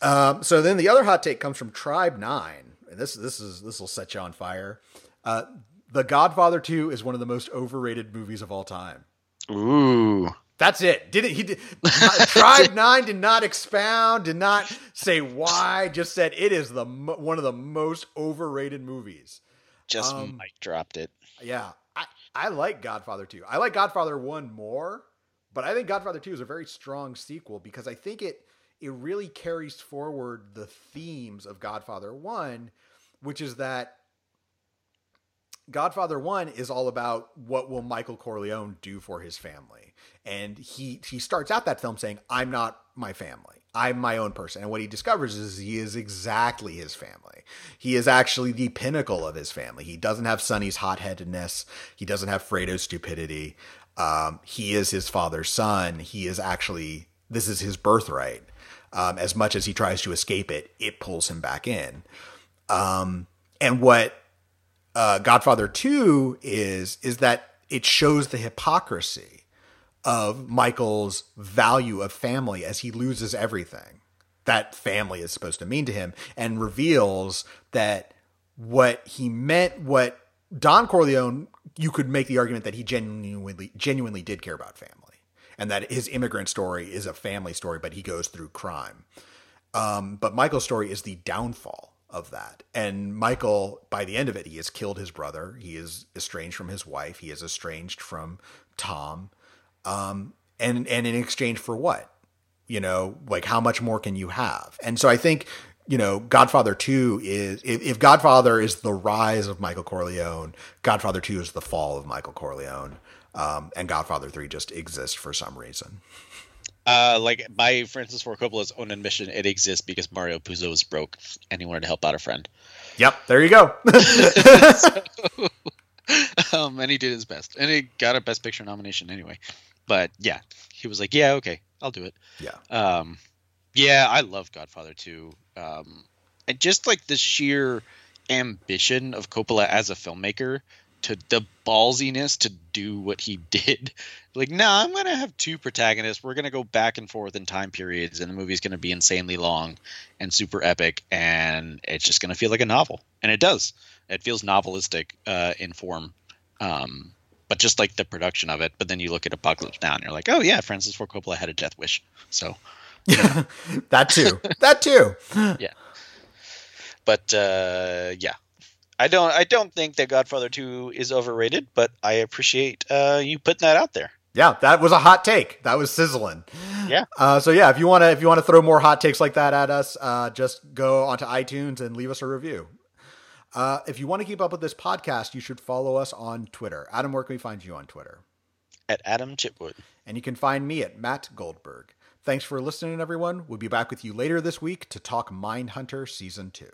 Speaker 1: Um, so then the other hot take comes from Tribe Nine, and this this is this will set you on fire. Uh, the Godfather Two is one of the most overrated movies of all time.
Speaker 2: Ooh.
Speaker 1: That's it. Did it? He did. Tribe Nine did not expound, did not say why. Just said it is the one of the most overrated movies.
Speaker 2: Just um, Mike dropped it.
Speaker 1: Yeah, I I like Godfather Two. I like Godfather One more, but I think Godfather Two is a very strong sequel because I think it it really carries forward the themes of Godfather 1, which is that Godfather 1 is all about what will Michael Corleone do for his family. And he he starts out that film saying, "I'm not my family. I'm my own person." And what he discovers is he is exactly his family. He is actually the pinnacle of his family. He doesn't have Sonny's hot-headedness. He doesn't have Fredo's stupidity. Um, he is his father's son. He is actually this is his birthright um, as much as he tries to escape it, it pulls him back in. Um, and what uh, Godfather Two is is that it shows the hypocrisy of Michael's value of family as he loses everything that family is supposed to mean to him, and reveals that what he meant, what Don Corleone, you could make the argument that he genuinely genuinely did care about family and that his immigrant story is a family story, but he goes through crime. Um, but Michael's story is the downfall of that. And Michael, by the end of it, he has killed his brother. He is estranged from his wife. He is estranged from Tom. Um, and and in exchange for what? You know, like how much more can you have? And so I think you know, Godfather 2 is, if, if, Godfather is the rise of Michael Corleone, Godfather 2 is the fall of Michael Corleone um, and Godfather Three just exists for some reason.
Speaker 2: Uh, like by Francis Ford Coppola's own admission, it exists because Mario Puzo was broke and he wanted to help out a friend.
Speaker 1: Yep, there you go.
Speaker 2: so, um, and he did his best, and he got a Best Picture nomination anyway. But yeah, he was like, "Yeah, okay, I'll do it."
Speaker 1: Yeah.
Speaker 2: Um, yeah, I love Godfather 2. Um, and just like the sheer ambition of Coppola as a filmmaker to the ballsiness to do what he did. Like, no, nah, I'm gonna have two protagonists. We're gonna go back and forth in time periods, and the movie's gonna be insanely long and super epic, and it's just gonna feel like a novel, and it does. It feels novelistic uh, in form, um, but just like the production of it. But then you look at Apocalypse Now, and you're like, oh yeah, Francis Ford Coppola had a death wish, so.
Speaker 1: Yeah, that too. that too.
Speaker 2: yeah. But uh, yeah, I don't I don't think that Godfather 2 is overrated, but I appreciate uh, you putting that out there.
Speaker 1: Yeah, that was a hot take. That was sizzling.
Speaker 2: Yeah.
Speaker 1: Uh, so yeah, if you want to if you want to throw more hot takes like that at us, uh, just go onto iTunes and leave us a review. Uh, if you want to keep up with this podcast, you should follow us on Twitter. Adam, where can we find you on Twitter?
Speaker 2: At Adam Chitwood.
Speaker 1: And you can find me at Matt Goldberg. Thanks for listening, everyone. We'll be back with you later this week to talk Mindhunter Season 2.